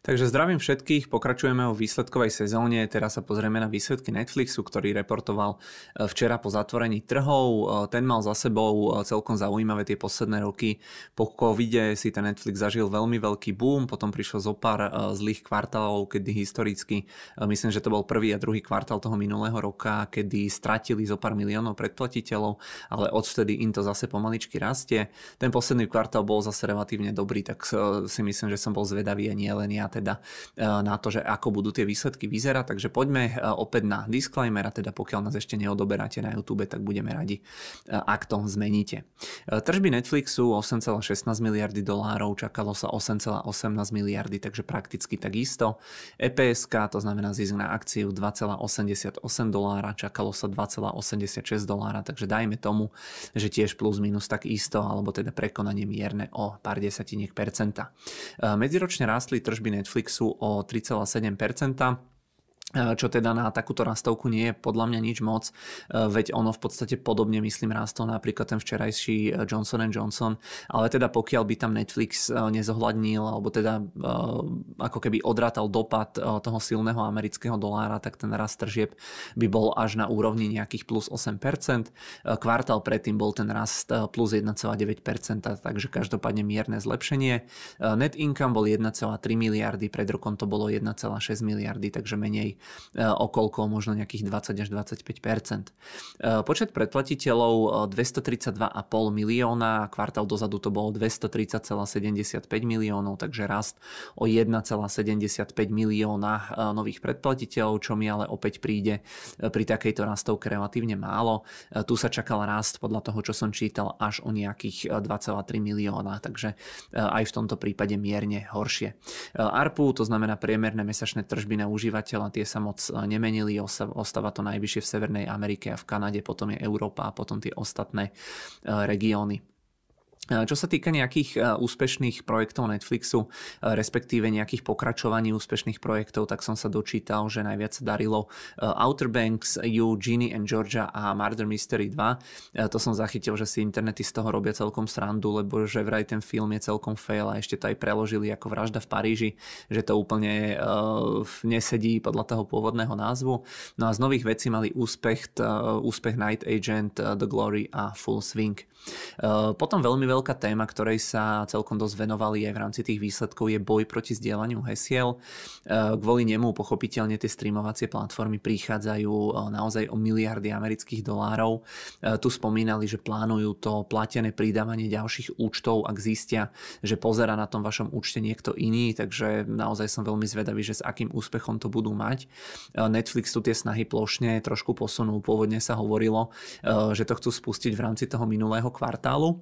Takže zdravím všetkých, pokračujeme o výsledkovej sezóne, teraz sa pozrieme na výsledky Netflixu, ktorý reportoval e, včera po zatvorení trhov. E, ten mal za sebou e, celkom zaujímavé tie posledné roky. Po covide si ten Netflix zažil veľmi veľký boom, potom prišlo zo pár zlých kvartálov, kedy historicky, myslím, že to bol prvý a druhý kvartál toho minulého roka, kedy stratili zo pár miliónov predplatiteľov, ale odvtedy im to zase pomaličky rastie. Ten posledný kvartál bol zase relatívne dobrý, tak si myslím, že som bol zvedavý a nie len ja teda e, na to, že ako budú tie výsledky vyzerať. Takže poďme e, opäť na disclaimer a teda pokiaľ nás ešte neodoberáte na YouTube, tak budeme radi, e, ak to zmeníte. Tržby Netflixu 8,16 miliardy dolárov, čakalo sa 8,18 miliardy, takže prakticky takisto. EPS, to znamená zisk na akciu 2,88 dolára, čakalo sa 2,86 dolára, takže dajme tomu, že tiež plus minus tak isto, alebo teda prekonanie mierne o pár desatiniek percenta. Medziročne rástli tržby Netflixu o 3,7% čo teda na takúto rastovku nie je podľa mňa nič moc, veď ono v podstate podobne myslím rastol napríklad ten včerajší Johnson Johnson, ale teda pokiaľ by tam Netflix nezohľadnil alebo teda ako keby odrátal dopad toho silného amerického dolára, tak ten rast tržieb by bol až na úrovni nejakých plus 8%. Kvartál predtým bol ten rast plus 1,9%, takže každopádne mierne zlepšenie. Net income bol 1,3 miliardy, pred rokom to bolo 1,6 miliardy, takže menej E, okolko možno nejakých 20 až 25 e, Počet predplatiteľov 232,5 e, milióna, kvartál dozadu to bolo 230,75 miliónov, takže rast o 1,75 milióna nových predplatiteľov, čo mi ale opäť príde pri takejto rastovke relatívne málo. Tu sa čakal rast podľa toho, čo som čítal, až o nejakých 2,3 milióna, takže aj v tomto prípade mierne horšie. ARPU, to znamená priemerné mesačné tržby na užívateľa, tie sa moc eh, nemenili, ostáva to najvyššie v Severnej Amerike a v Kanade, potom je Európa a potom tie ostatné eh, regióny. Čo sa týka nejakých e, úspešných projektov Netflixu, e, respektíve nejakých pokračovaní úspešných projektov, tak som sa dočítal, že najviac sa darilo e, Outer Banks, You, Ginny and Georgia a Murder Mystery 2. To som zachytil, že si internety z toho robia celkom srandu, lebo že vraj ten film je celkom fail a ešte to aj preložili ako Vražda v Paríži, že to úplne nesedí podľa toho pôvodného názvu. No a z nových vecí mali úspech, úspech Night Agent, The Glory a Full Swing. Potom veľmi veľmi veľká téma, ktorej sa celkom dosť venovali aj v rámci tých výsledkov, je boj proti zdieľaniu hesiel. E, kvôli nemu pochopiteľne tie streamovacie platformy prichádzajú e, naozaj o miliardy amerických dolárov. E, tu spomínali, že plánujú to platené pridávanie ďalších účtov, ak zistia, že pozera na tom vašom účte niekto iný, takže naozaj som veľmi zvedavý, že s akým úspechom to budú mať. Netflix tu tie snahy plošne trošku posunú. Pôvodne sa hovorilo, že to chcú spustiť v rámci toho minulého kvartálu.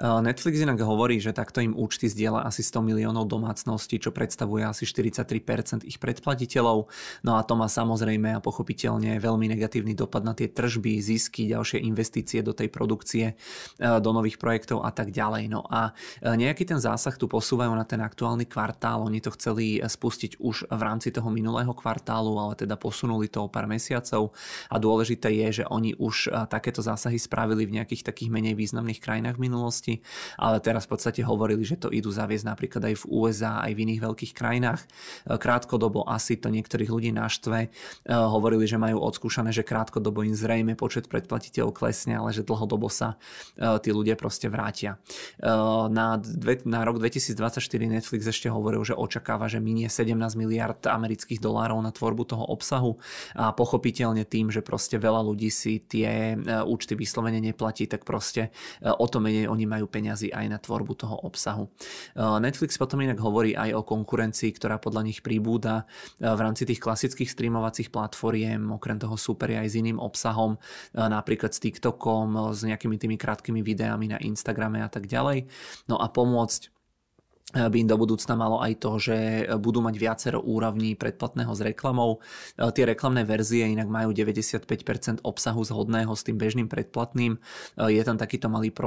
Netflix inak hovorí, že takto im účty zdieľa asi 100 miliónov domácností, čo predstavuje asi 43% ich predplatiteľov. No a to má samozrejme a pochopiteľne veľmi negatívny dopad na tie tržby, zisky, ďalšie investície do tej produkcie, do nových projektov a tak ďalej. No a nejaký ten zásah tu posúvajú na ten aktuálny kvartál. Oni to chceli spustiť už v rámci toho minulého kvartálu, ale teda posunuli to o pár mesiacov. A dôležité je, že oni už takéto zásahy spravili v nejakých takých menej významných krajinách minulosti, ale teraz v podstate hovorili, že to idú zaviesť napríklad aj v USA, aj v iných veľkých krajinách. E, krátkodobo asi to niektorých ľudí naštve. E, hovorili, že majú odskúšané, že krátkodobo im zrejme počet predplatiteľov klesne, ale že dlhodobo sa e, tí ľudia proste vrátia. Na, dve, na rok 2024 Netflix ešte hovoril, že očakáva, že minie 17 miliard amerických dolárov na tvorbu toho obsahu a pochopiteľne tým, že proste veľa ľudí si tie účty vyslovene neplatí, tak proste o to menej oni majú peňazí aj na tvorbu toho obsahu. Uh, Netflix potom inak hovorí aj o konkurencii, ktorá podľa nich pribúda uh, v rámci tých klasických streamovacích platformiem, okrem toho super aj s iným obsahom, uh, napríklad s TikTokom, s nejakými tými krátkými videami na Instagrame a tak ďalej. No a pomôcť by im do budúcna malo aj to, že budú mať viacero úrovní predplatného s reklamou. E, tie reklamné verzie inak majú 95% obsahu zhodného s tým bežným predplatným. E, je tam takýto malý e,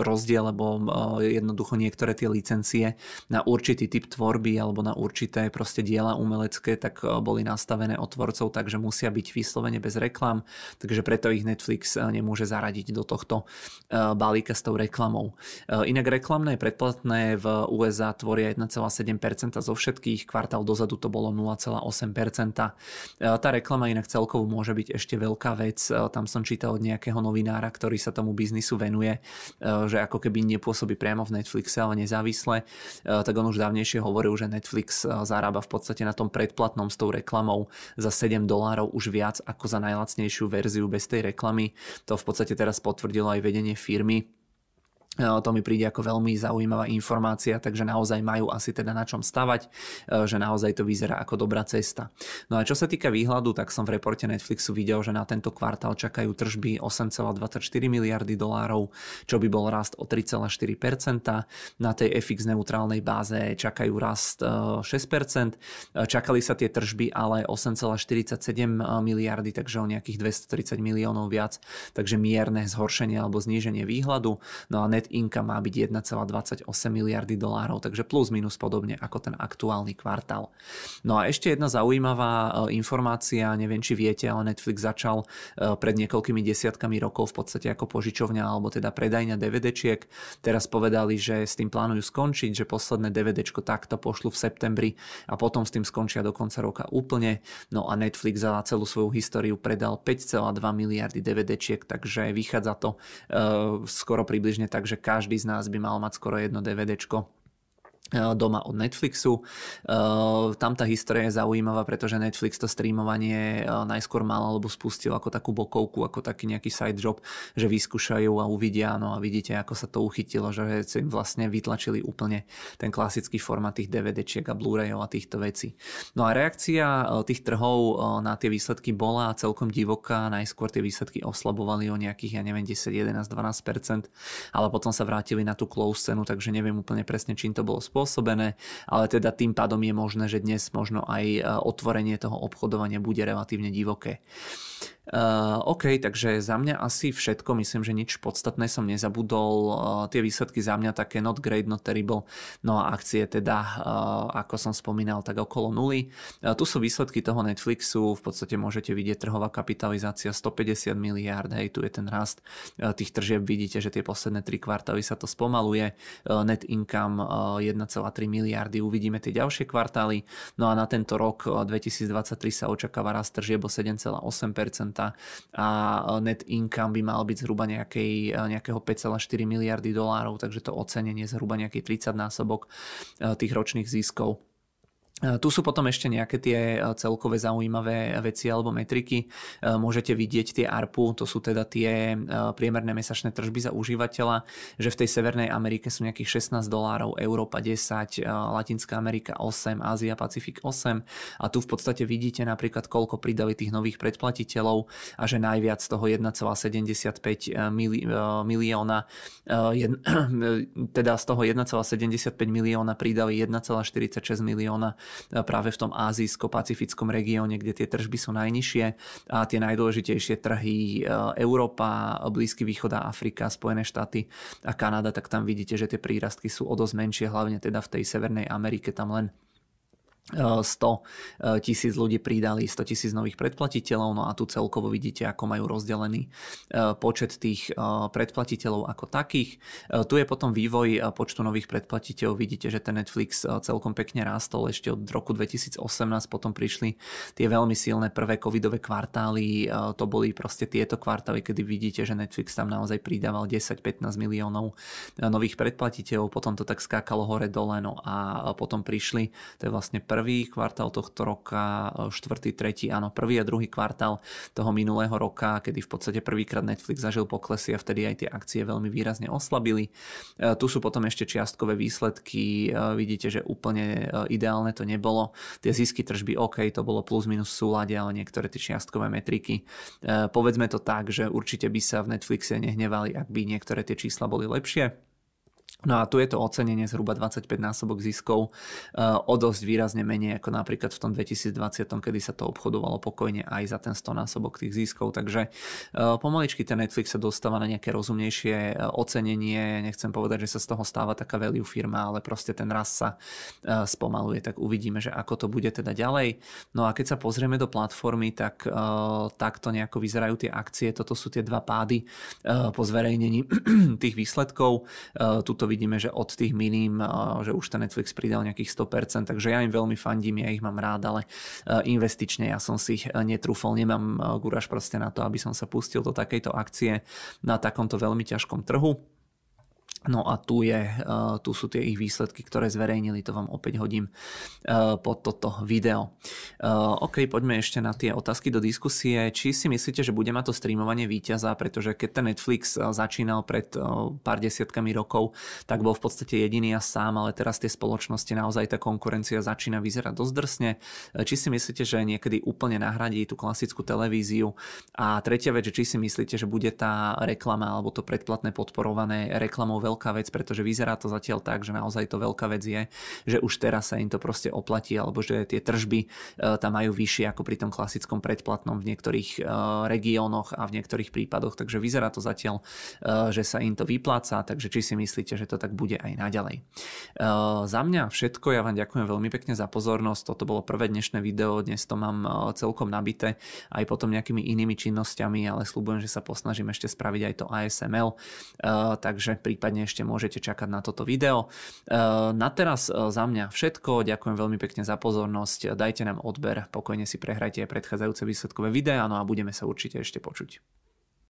rozdiel, lebo jednoducho niektoré tie licencie na určitý typ tvorby alebo na určité proste diela umelecké tak boli nastavené od tvorcov, takže musia byť vyslovene bez reklam, takže preto ich Netflix nemôže zaradiť do tohto balíka s tou reklamou. Inak reklamné predplatné v USA tvoria 1,7% zo všetkých, kvartál dozadu to bolo 0,8%. Tá reklama inak celkovo môže byť ešte veľká vec. Tam som čítal od nejakého novinára, ktorý sa tomu biznisu venuje, že ako keby nepôsobí priamo v Netflixe, ale nezávisle, tak on už dávnejšie hovoril, že Netflix zarába v podstate na tom predplatnom s tou reklamou za 7 dolárov už viac ako za najlacnejšiu verziu bez tej reklamy. To v podstate teraz potvrdilo aj vedenie firmy to mi príde ako veľmi zaujímavá informácia, takže naozaj majú asi teda na čom stavať, e, že naozaj to vyzerá ako dobrá cesta. No a čo sa týka výhľadu, tak som v reporte Netflixu videl, že na tento kvartál čakajú tržby 8,24 miliardy dolárov, čo by bol rast o 3,4%. Na tej FX neutrálnej báze čakajú rast 6%. E, čakali sa tie tržby ale 8,47 miliardy, takže o nejakých 230 miliónov viac, takže mierne zhoršenie alebo zníženie výhľadu. No a net net income má byť 1,28 miliardy dolárov, takže plus minus podobne ako ten aktuálny kvartál. No a ešte jedna zaujímavá e, informácia, neviem či viete, ale Netflix začal e, pred niekoľkými desiatkami rokov v podstate ako požičovňa alebo teda predajňa DVDčiek. Teraz povedali, že s tým plánujú skončiť, že posledné DVDčko takto pošlu v septembri a potom s tým skončia do konca roka úplne. No a Netflix za celú svoju históriu predal 5,2 miliardy DVDčiek, takže vychádza to uh, skoro približne tak, že že každý z nás by mal mať skoro jedno DVDčko doma od Netflixu. E, tam tá história je zaujímavá, pretože Netflix to streamovanie e, najskôr mal alebo spustil ako takú bokovku, ako taký nejaký side job, že vyskúšajú a uvidia, no a vidíte, ako sa to uchytilo, že im vlastne vytlačili úplne ten klasický format tých DVDčiek a Blu-rayov a týchto vecí. No a reakcia tých trhov na tie výsledky bola celkom divoká, najskôr tie výsledky oslabovali o nejakých, ja neviem, 10, 11, 12%, ale potom sa vrátili na tú close cenu, takže neviem úplne presne, čím to bolo spôsobené, ale teda tým pádom je možné, že dnes možno aj e, otvorenie toho obchodovania bude relatívne divoké. Uh, OK, takže za mňa asi všetko, myslím, že nič podstatné som nezabudol. Uh, tie výsledky za mňa také not great, not terrible. No a akcie teda, uh, ako som spomínal, tak okolo nuly. Uh, tu sú výsledky toho Netflixu, v podstate môžete vidieť trhová kapitalizácia 150 miliárd, hej, tu je ten rast uh, tých tržieb, vidíte, že tie posledné tri kvartály sa to spomaluje. Uh, net income uh, 1,3 miliardy, uvidíme tie ďalšie kvartály. No a na tento rok uh, 2023 sa očakáva rast tržieb o 7,8% a net income by mal byť zhruba nejakej, nejakého 5,4 miliardy dolárov, takže to ocenenie zhruba nejaký 30 násobok tých ročných ziskov. E, tu sú potom ešte nejaké tie e, celkové zaujímavé veci alebo metriky. E, môžete vidieť tie ARPU, to sú teda tie priemerné mesačné tržby za užívateľa, že v tej Severnej Amerike sú nejakých 16 dolárov, Európa 10, Latinská Amerika 8, Ázia, Pacifik 8 a tu v podstate vidíte napríklad koľko pridali tých nových predplatiteľov a že najviac z toho 1,75 milióna, teda z toho 1,75 milióna pridali 1,46 milióna práve v tom azijsko-pacifickom regióne, kde tie tržby sú najnižšie a tie najdôležitejšie trhy e, Európa, Blízky východ a Afrika, Spojené štáty a Kanada, tak tam vidíte, že tie prírastky sú o dosť menšie, hlavne teda v tej Severnej Amerike, tam len 100 eh, tisíc ľudí pridali, 100 tisíc nových predplatiteľov, no a tu celkovo vidíte, ako majú rozdelený eh, počet tých eh, predplatiteľov ako takých. Tu je potom vývoj počtu nových predplatiteľov, vidíte, že ten Netflix celkom pekne rástol ešte od roku 2018, potom prišli tie veľmi silné prvé covidové kvartály, to boli proste tieto kvartály, kedy vidíte, že Netflix tam naozaj pridával 10-15 miliónov nových predplatiteľov, potom to tak skákalo hore dole, no a potom prišli, to je vlastne prvý kvartál tohto roka, štvrtý, tretí, áno, prvý a druhý kvartál toho minulého roka, kedy v podstate prvýkrát Netflix zažil poklesy a vtedy aj tie akcie veľmi výrazne oslabili. E, tu sú potom ešte čiastkové výsledky, e, vidíte, že úplne e, ideálne to nebolo. Tie zisky tržby OK, to bolo plus minus v súlade, ale niektoré tie čiastkové metriky. Povedzme to tak, že určite by sa v Netflixe nehnevali, ak by niektoré tie čísla boli lepšie No a tu je to ocenenie zhruba 25 násobok ziskov, eh, o dosť výrazne menej ako napríklad v tom 2020, kedy sa to obchodovalo pokojne aj za ten 100 násobok tých ziskov. Takže eh, pomaličky ten Netflix sa dostáva na nejaké rozumnejšie eh, ocenenie. Nechcem povedať, že sa z toho stáva taká value firma, ale proste ten raz sa spomaluje. Tak uvidíme, že ako to bude teda ďalej. No a keď sa pozrieme do platformy, tak takto nejako vyzerajú tie akcie. Toto sú tie dva pády po zverejnení tých výsledkov. Tu tuto vidíme, že od tých minim, že už ten Netflix pridal nejakých 100%, takže ja im veľmi fandím, ja ich mám rád, ale investične ja som si ich netrúfol, nemám guraž proste na to, aby som sa pustil do takejto akcie na takomto veľmi ťažkom trhu. No a tu, je, uh, tu sú tie ich výsledky, ktoré zverejnili, to vám opäť hodím uh, pod toto video. Uh, OK, poďme ešte na tie otázky do diskusie. Či si myslíte, že bude mať to streamovanie víťaza, pretože keď ten Netflix začínal pred pár desiatkami rokov, tak bol v podstate jediný a sám, ale teraz tie spoločnosti naozaj tá konkurencia začína vyzerať dosť drsne. Či si myslíte, že niekedy úplne nahradí tú klasickú televíziu? A tretia vec, či si myslíte, že bude tá reklama alebo to predplatné podporované reklamou veľká vec, pretože vyzerá to zatiaľ tak, že naozaj to veľká vec je, že už teraz sa im to proste oplatí, alebo že tie tržby e, tam majú vyššie ako pri tom klasickom predplatnom v niektorých e, regiónoch a v niektorých prípadoch, takže vyzerá to zatiaľ, e, že sa im to vypláca, takže či si myslíte, že to tak bude aj naďalej. Za mňa všetko, ja vám ďakujem veľmi pekne za pozornosť, toto bolo prvé dnešné video, dnes to mám celkom nabité aj potom nejakými inými činnosťami, ale slúbujem, že sa posnažím ešte spraviť aj to ASML, takže prípadne ešte môžete čakať na toto video. E, na teraz e, za mňa všetko, ďakujem veľmi pekne za pozornosť, dajte nám odber, pokojne si prehrajte predchádzajúce výsledkové videá, no a budeme sa určite ešte počuť.